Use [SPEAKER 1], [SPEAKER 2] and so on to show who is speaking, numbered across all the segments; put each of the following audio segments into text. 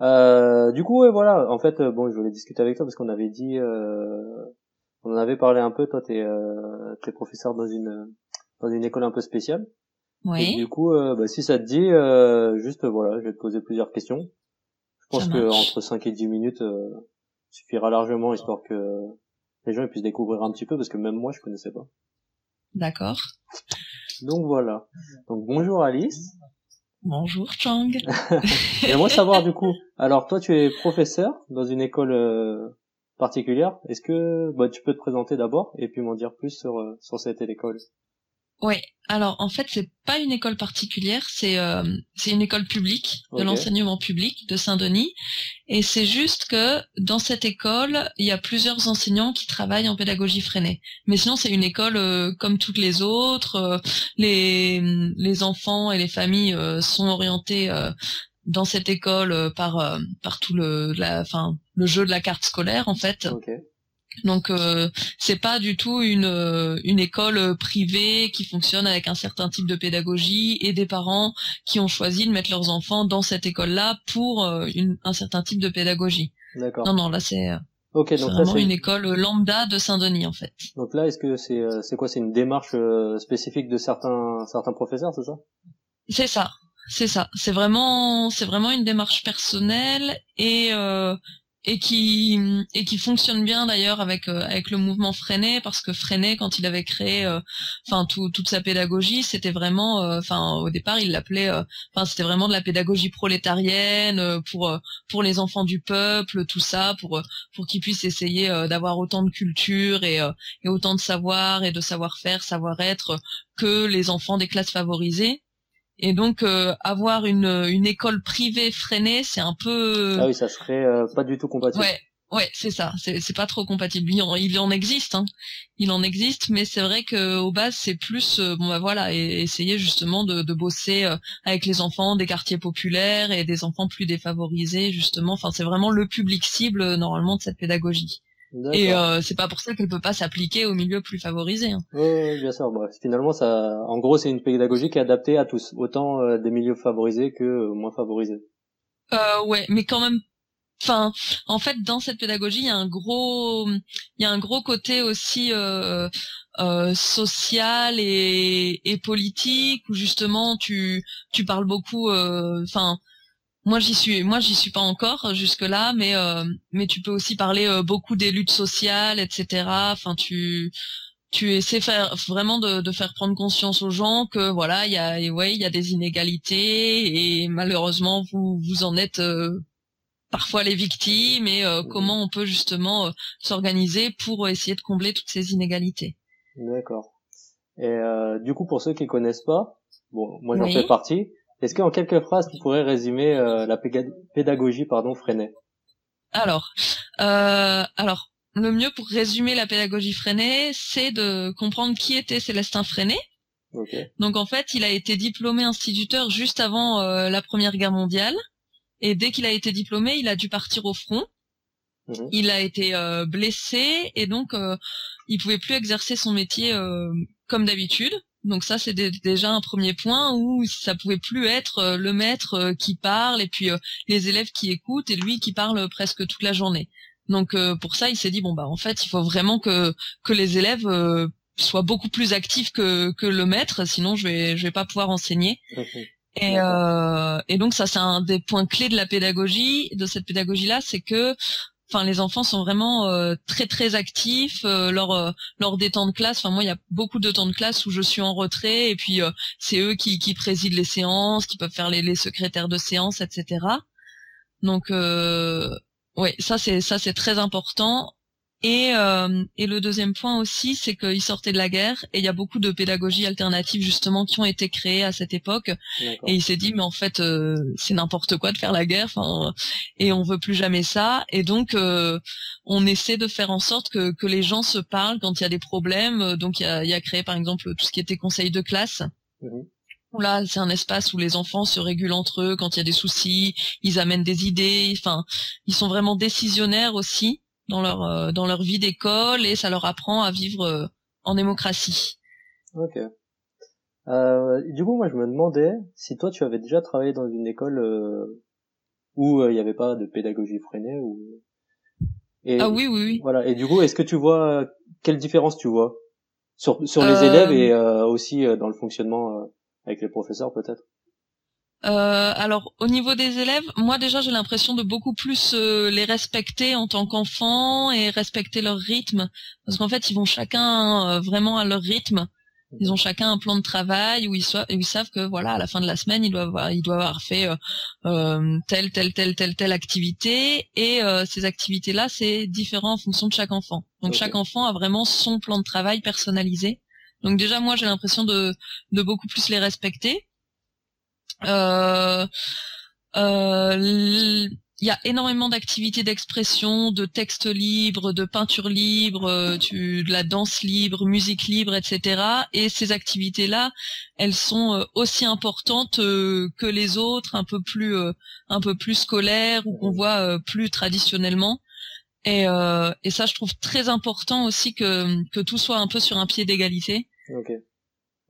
[SPEAKER 1] Euh, du coup, ouais, voilà. En fait, euh, bon, je voulais discuter avec toi parce qu'on avait dit, euh, on en avait parlé un peu. Toi, t'es euh, t'es professeur dans une dans une école un peu spéciale. Et
[SPEAKER 2] Oui,
[SPEAKER 1] du coup, euh, bah, si ça te dit, euh, juste voilà, je vais te poser plusieurs questions. Je pense que entre 5 et 10 minutes euh, suffira largement histoire que les gens puissent découvrir un petit peu parce que même moi je connaissais pas.
[SPEAKER 2] d'accord.
[SPEAKER 1] Donc voilà. Donc bonjour Alice.
[SPEAKER 2] Bonjour Chang.
[SPEAKER 1] J'aimerais savoir du coup. Alors toi tu es professeur dans une école euh, particulière. Est-ce que bah, tu peux te présenter d'abord et puis m'en dire plus sur euh, sur cette école?
[SPEAKER 2] Oui, alors en fait c'est pas une école particulière, c'est euh, c'est une école publique de l'enseignement public de Saint-Denis et c'est juste que dans cette école il y a plusieurs enseignants qui travaillent en pédagogie freinée. Mais sinon c'est une école euh, comme toutes les autres. euh, les les enfants et les familles euh, sont orientés euh, dans cette école euh, par euh, par tout le la enfin le jeu de la carte scolaire en fait.
[SPEAKER 1] Ok.
[SPEAKER 2] Donc euh, c'est pas du tout une euh, une école euh, privée qui fonctionne avec un certain type de pédagogie et des parents qui ont choisi de mettre leurs enfants dans cette école-là pour euh, une, un certain type de pédagogie.
[SPEAKER 1] D'accord.
[SPEAKER 2] Non non, là c'est
[SPEAKER 1] donc
[SPEAKER 2] vraiment une école lambda de Saint-Denis en fait.
[SPEAKER 1] donc là est-ce que c'est c'est quoi? C'est une démarche spécifique de certains certains professeurs c'est ça?
[SPEAKER 2] C'est ça. C'est ça. C'est vraiment c'est vraiment une démarche personnelle et euh, et qui et qui fonctionne bien d'ailleurs avec euh, avec le mouvement Freinet parce que Freinet quand il avait créé euh, enfin tout, toute sa pédagogie c'était vraiment euh, enfin au départ il l'appelait enfin c'était vraiment de la pédagogie prolétarienne pour pour les enfants du peuple tout ça pour pour qu'ils puissent essayer d'avoir autant de culture et et autant de savoir et de savoir-faire savoir-être que les enfants des classes favorisées et donc euh, avoir une une école privée freinée c'est un peu
[SPEAKER 1] Ah oui ça serait euh, pas du tout compatible.
[SPEAKER 2] Ouais, ouais, c'est ça. C'est c'est pas trop compatible. Il en, il en existe, hein. Il en existe, mais c'est vrai que au base c'est plus euh, bon bah voilà, et, essayer justement de, de bosser euh, avec les enfants des quartiers populaires et des enfants plus défavorisés justement. Enfin c'est vraiment le public cible euh, normalement de cette pédagogie. Et euh, c'est pas pour ça qu'elle peut pas s'appliquer aux milieux plus favorisés. Hein.
[SPEAKER 1] Oui, bien sûr. Bref, finalement, ça, en gros, c'est une pédagogie qui est adaptée à tous, autant euh, des milieux favorisés que euh, moins favorisés.
[SPEAKER 2] Euh, ouais, mais quand même. Enfin, en fait, dans cette pédagogie, il y a un gros, il y a un gros côté aussi euh, euh, social et, et politique où justement tu tu parles beaucoup. euh, Enfin, moi j'y suis, moi j'y suis pas encore jusque là, mais euh, mais tu peux aussi parler euh, beaucoup des luttes sociales, etc. Enfin, tu tu essaies faire vraiment de, de faire prendre conscience aux gens que voilà il y a et ouais il y a des inégalités et malheureusement vous vous en êtes euh, parfois les victimes et euh, comment on peut justement euh, s'organiser pour essayer de combler toutes ces inégalités.
[SPEAKER 1] D'accord. Et euh, du coup, pour ceux qui connaissent pas, bon, moi j'en
[SPEAKER 2] Oui.
[SPEAKER 1] fais partie. Est-ce qu'en quelques phrases, tu pourrais résumer euh, la pédagogie, pardon, Freinet?
[SPEAKER 2] Alors euh, alors le mieux pour résumer la pédagogie freinée, c'est de comprendre qui était Célestin Freinet. Donc en fait, il a été diplômé instituteur juste avant euh, la Première Guerre mondiale. Et dès qu'il a été diplômé, il a dû partir au front.
[SPEAKER 1] Mhm.
[SPEAKER 2] Il a été euh, blessé et donc euh, il pouvait plus exercer son métier euh, comme d'habitude. Donc ça c'est dé- déjà un premier point où ça pouvait plus être euh, le maître euh, qui parle et puis euh, les élèves qui écoutent et lui qui parle presque toute la journée. Donc pour ça il s'est dit bon bah en fait il faut vraiment que que les élèves soient beaucoup plus actifs que que le maître sinon je vais je vais pas pouvoir enseigner. Et, euh, et donc ça c'est un des points clés de la pédagogie, de cette pédagogie là, c'est que enfin les enfants sont vraiment euh, très très actifs euh, lors euh, des temps de classe. Enfin moi il y a beaucoup de temps de classe où je suis en retrait et puis euh, c'est eux qui qui président les séances, qui peuvent faire les, les secrétaires de séances, etc. Donc euh, ouais ça c'est ça c'est très important. Et, euh, et le deuxième point aussi, c'est qu'ils sortaient de la guerre et il y a beaucoup de pédagogies alternatives justement qui ont été créées à cette époque. Et il s'est dit mais en fait euh, c'est n'importe quoi de faire la guerre enfin et on veut plus jamais ça. Et donc euh, on essaie de faire en sorte que, que les gens se parlent quand il y a des problèmes. Donc il y a, y a créé par exemple tout ce qui était conseil de classe.
[SPEAKER 1] Mhm.
[SPEAKER 2] là c'est un espace où les enfants se régulent entre eux quand il y a des soucis ils amènent des idées. Enfin ils sont vraiment décisionnaires aussi dans leur euh, dans leur vie d'école et ça leur apprend à vivre euh, en démocratie.
[SPEAKER 1] Ok. Euh, du coup, moi, je me demandais si toi, tu avais déjà travaillé dans une école euh, où il n'y avait pas de pédagogie freinée ou
[SPEAKER 2] et, ah oui oui oui.
[SPEAKER 1] voilà. Et du coup est-ce que tu vois quelle différence tu vois sur sur les élèves et aussi dans le fonctionnement avec les professeurs peut-être?
[SPEAKER 2] Euh, alors au niveau des élèves, moi déjà j'ai l'impression de beaucoup plus euh, les respecter en tant qu'enfants et respecter leur rythme, parce qu'en fait ils vont chacun euh, vraiment à leur rythme. Ils ont chacun un plan de travail où ils, ils savent que voilà à la fin de la semaine ils doivent avoir, ils doivent avoir fait telle telle telle telle telle activité et ces activités là c'est différent en fonction de chaque enfant. Donc chaque enfant a vraiment son plan de travail personnalisé. Donc déjà moi j'ai l'impression de de beaucoup plus les respecter euh, euh, il y a énormément d'activités d'expression, de textes libres, de peinture libre, euh, de la danse libre, musique libre, etc. Et ces activités-là, elles sont aussi importantes que les autres, un peu plus, un peu plus scolaires ou qu'on voit plus traditionnellement. Et, et ça, je trouve très important aussi que que tout soit un peu sur un pied d'égalité.
[SPEAKER 1] Ok.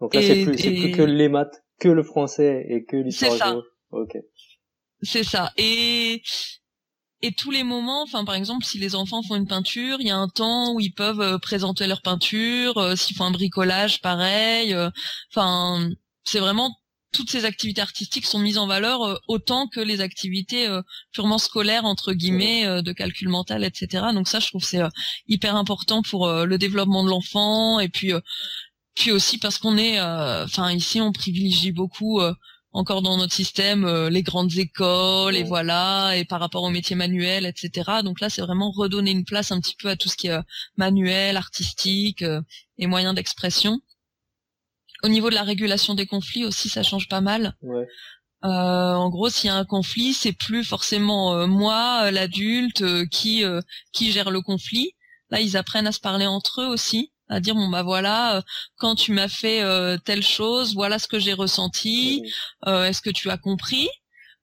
[SPEAKER 1] Donc là, c'est plus, plus que les maths que le français et que l'histoire
[SPEAKER 2] C'est ça. Ok. C'est ça. Et et tous les moments, enfin par exemple, si les enfants font une peinture, il y a un temps où ils peuvent euh, présenter leur peinture. Euh, s'ils font un bricolage, pareil. Euh, enfin, c'est vraiment toutes ces activités artistiques sont mises en valeur autant que les activités purement scolaires entre guillemets de calcul mental, etc. Donc ça, je trouve c'est hyper important pour le développement de l'enfant et puis puis aussi parce qu'on est, euh, enfin ici on privilégie beaucoup euh, encore dans notre système euh, les grandes écoles et voilà et par rapport aux métiers manuels etc. Donc là c'est vraiment redonner une place un petit peu à tout ce qui est manuel, artistique et moyens d'expression. Au niveau de la régulation des conflits aussi ça change pas mal. Ouais. en gros, s'il y a un conflit, c'est plus forcément moi, l'adulte, qui qui gère le conflit. Là, ils apprennent à se parler entre eux aussi à dire bon bah voilà euh, quand tu m'as fait euh, telle chose voilà ce que j'ai ressenti euh, est-ce que tu as compris?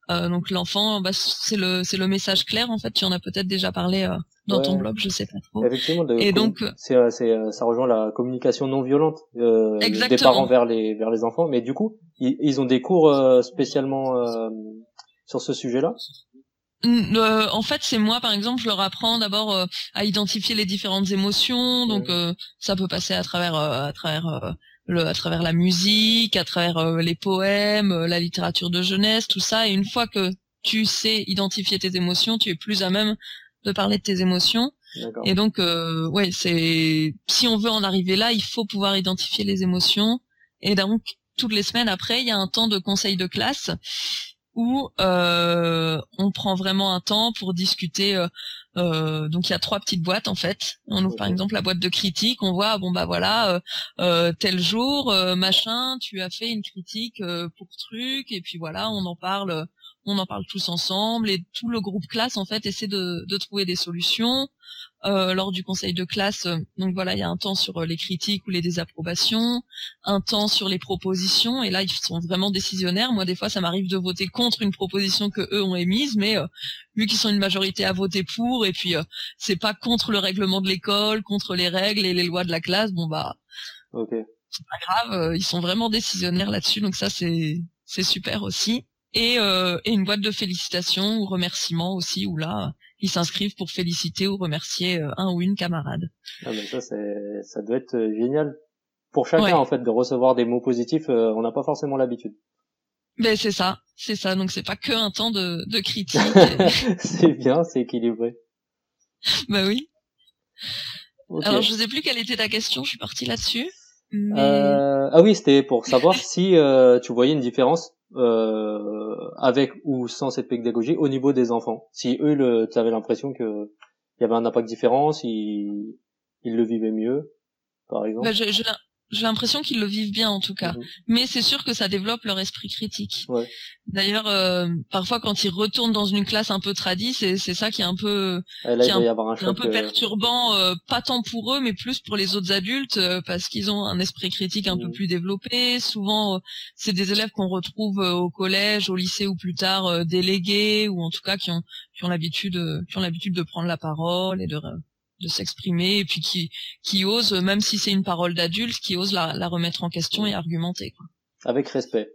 [SPEAKER 2] Donc l'enfant bah, c'est le c'est le message clair en fait. Tu en as peut-être déjà parlé dans ton blog je sais pas trop.
[SPEAKER 1] Effectivement et donc c'est c'est ça rejoint la communication non violente des parents vers les vers les enfants. Mais du coup ils, ils ont des cours spécialement sur ce sujet là
[SPEAKER 2] euh, en fait, c'est moi, par exemple, je leur apprends d'abord euh, à identifier les différentes émotions. Donc, euh, ça peut passer à travers, à travers le, à travers la musique, à travers les poèmes, la littérature de jeunesse, tout ça. Et une fois que tu sais identifier tes émotions, tu es plus à même de parler de tes émotions. Et donc, ouais, c'est si on veut en arriver là, il faut pouvoir identifier les émotions. Et donc, toutes les semaines après, il y a un temps de conseil de classe où euh, on prend vraiment un temps pour discuter. Euh, euh, donc il y a trois petites boîtes en fait. On ouvre par exemple la boîte de critique, on voit bon bah voilà tel jour machin, tu as fait une critique pour truc et puis voilà on en parle, on en parle tous ensemble et tout le groupe classe en fait essaie de, de trouver des solutions. Euh, lors du conseil de classe. Donc voilà, il y a un temps sur euh, les critiques ou les désapprobations, un temps sur les propositions, et là ils sont vraiment décisionnaires. Moi des fois ça m'arrive de voter contre une proposition que eux ont émise, mais euh, vu qu'ils sont une majorité à voter pour, et puis c'est pas contre le règlement de l'école, contre les règles et les lois de la classe, bon bah c'est pas grave, ils sont vraiment décisionnaires là-dessus, donc ça c'est c'est super aussi. Et, et une boîte de félicitations ou remerciements aussi, où là ils s'inscrivent pour féliciter ou remercier euh, un ou une camarade.
[SPEAKER 1] Ah mais ça ça doit être euh, génial pour chacun en fait de recevoir des mots positifs. Euh, on n'a pas forcément l'habitude.
[SPEAKER 2] Ben c'est ça, c'est ça. Donc c'est pas que un temps de, de critique.
[SPEAKER 1] c'est bien, c'est équilibré.
[SPEAKER 2] Bah oui. Alors je sais plus quelle était ta question. Je suis partie là-dessus.
[SPEAKER 1] Euh... ah oui, c'était pour savoir si tu voyais une différence euh, avec ou sans cette pédagogie au niveau des enfants. Si eux, tu avais l'impression que il y avait un impact différent, si ils le vivaient mieux, par exemple.
[SPEAKER 2] Bah, j'ai l'impression qu'ils le vivent bien en tout cas, mhm. mais c'est sûr que ça développe leur esprit critique. Ouais. D'ailleurs, euh, parfois quand ils retournent dans une classe un peu tradie, c'est c'est ça qui est un peu
[SPEAKER 1] un, un,
[SPEAKER 2] peu euh, perturbant, euh, pas tant pour eux, mais plus pour les autres adultes parce qu'ils ont un esprit critique un peu mhm. plus développé. Souvent, c'est des élèves qu'on retrouve au collège, au lycée ou plus tard délégués ou en tout cas qui ont qui ont l'habitude qui ont l'habitude de prendre la parole et de de s'exprimer et puis qui qui ose même si c'est une parole d'adulte qui ose la, la remettre en question et argumenter quoi.
[SPEAKER 1] avec respect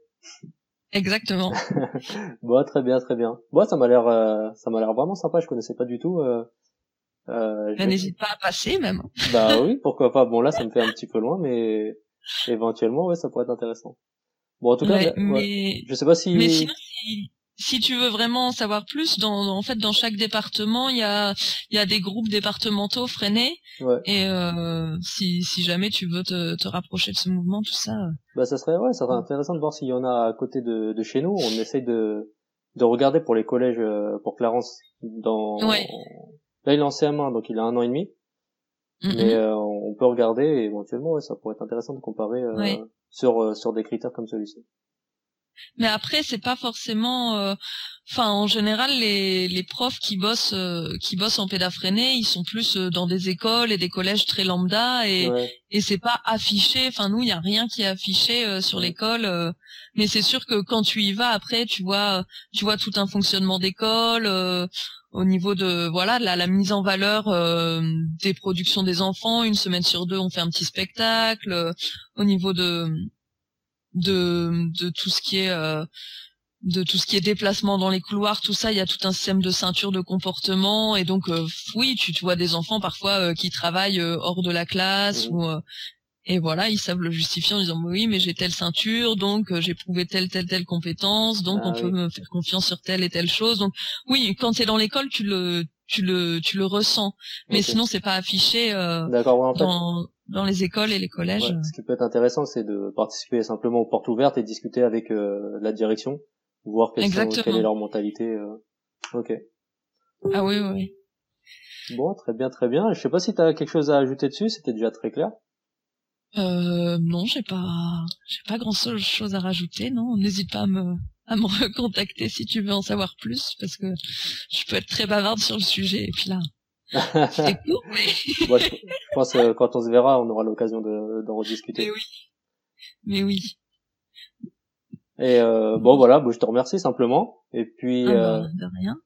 [SPEAKER 2] Exactement.
[SPEAKER 1] bon, très bien, très bien. Bon, ça m'a l'air, euh, ça m'a l'air vraiment sympa. Je connaissais pas du tout. Euh,
[SPEAKER 2] euh, N'hésite pas à passer même.
[SPEAKER 1] Bah oui, pourquoi pas. Bon là, ça me fait un petit peu loin, mais éventuellement, ouais, ça pourrait être intéressant. Bon, en tout cas, mais... je sais pas si.
[SPEAKER 2] Mais sinon, si, si tu veux vraiment en savoir plus, dans, en fait, dans chaque département, il y a, y a des groupes départementaux freinés. Ouais. Et euh, si, si jamais tu veux te, te rapprocher de ce mouvement, tout ça. Euh.
[SPEAKER 1] Bah, ça serait, ouais, ça serait intéressant de voir s'il y en a à côté de, de chez nous. On essaye de, de regarder pour les collèges, euh, pour Clarence, dans. Ouais. Là, il est en CM1, donc il a un an et demi. Mais euh, on peut regarder et éventuellement, ouais, ça pourrait être intéressant de comparer euh, sur sur des critères comme celui-ci.
[SPEAKER 2] Mais après, c'est pas forcément. Euh, enfin, en général, les, les profs qui bossent euh, qui bossent en pédaphrène, ils sont plus euh, dans des écoles et des collèges très lambda et et c'est pas affiché. Enfin, nous, il y a rien qui est affiché sur l'école. mais c'est sûr que quand tu y vas après, tu vois tu vois tout un fonctionnement d'école. au niveau de voilà la, la mise en valeur des productions des enfants une semaine sur deux on fait un petit spectacle au niveau de de de tout ce qui est euh, de tout ce qui est déplacement dans les couloirs, tout ça, il y a tout un système de ceinture de comportement et donc euh, oui, tu, tu, vois des enfants parfois euh, qui travaillent hors de la classe mmh. ou et voilà, ils savent le justifier en disant oui, mais j'ai telle ceinture, donc j'ai prouvé telle telle telle compétence, donc ah on peut me faire confiance sur telle et telle chose. Donc oui, quand tu es dans l'école, tu le tu le tu le ressens, mais sinon c'est pas affiché dans dans les écoles et les collèges.
[SPEAKER 1] ce qui peut être intéressant, c'est de participer simplement aux portes ouvertes et discuter avec euh, la direction, voir quelle est leur mentalité. Euh. Ok.
[SPEAKER 2] Ah oui, oui.
[SPEAKER 1] Bon, très bien, très bien. Je sais pas si tu as quelque chose à ajouter dessus, c'était déjà très clair.
[SPEAKER 2] Euh, non, j'ai pas, j'ai pas grand chose à rajouter, non. N'hésite pas à me, à me recontacter si tu veux en savoir plus, parce que je peux être très bavarde sur le sujet, et puis là, c'est cool,
[SPEAKER 1] mais... Je, pense que quand on se verra, on aura l'occasion d'en rediscuter.
[SPEAKER 2] Mais oui. Mais oui.
[SPEAKER 1] Et euh, bon voilà, bon, je te remercie simplement. Et puis
[SPEAKER 2] ah bah, euh, de rien.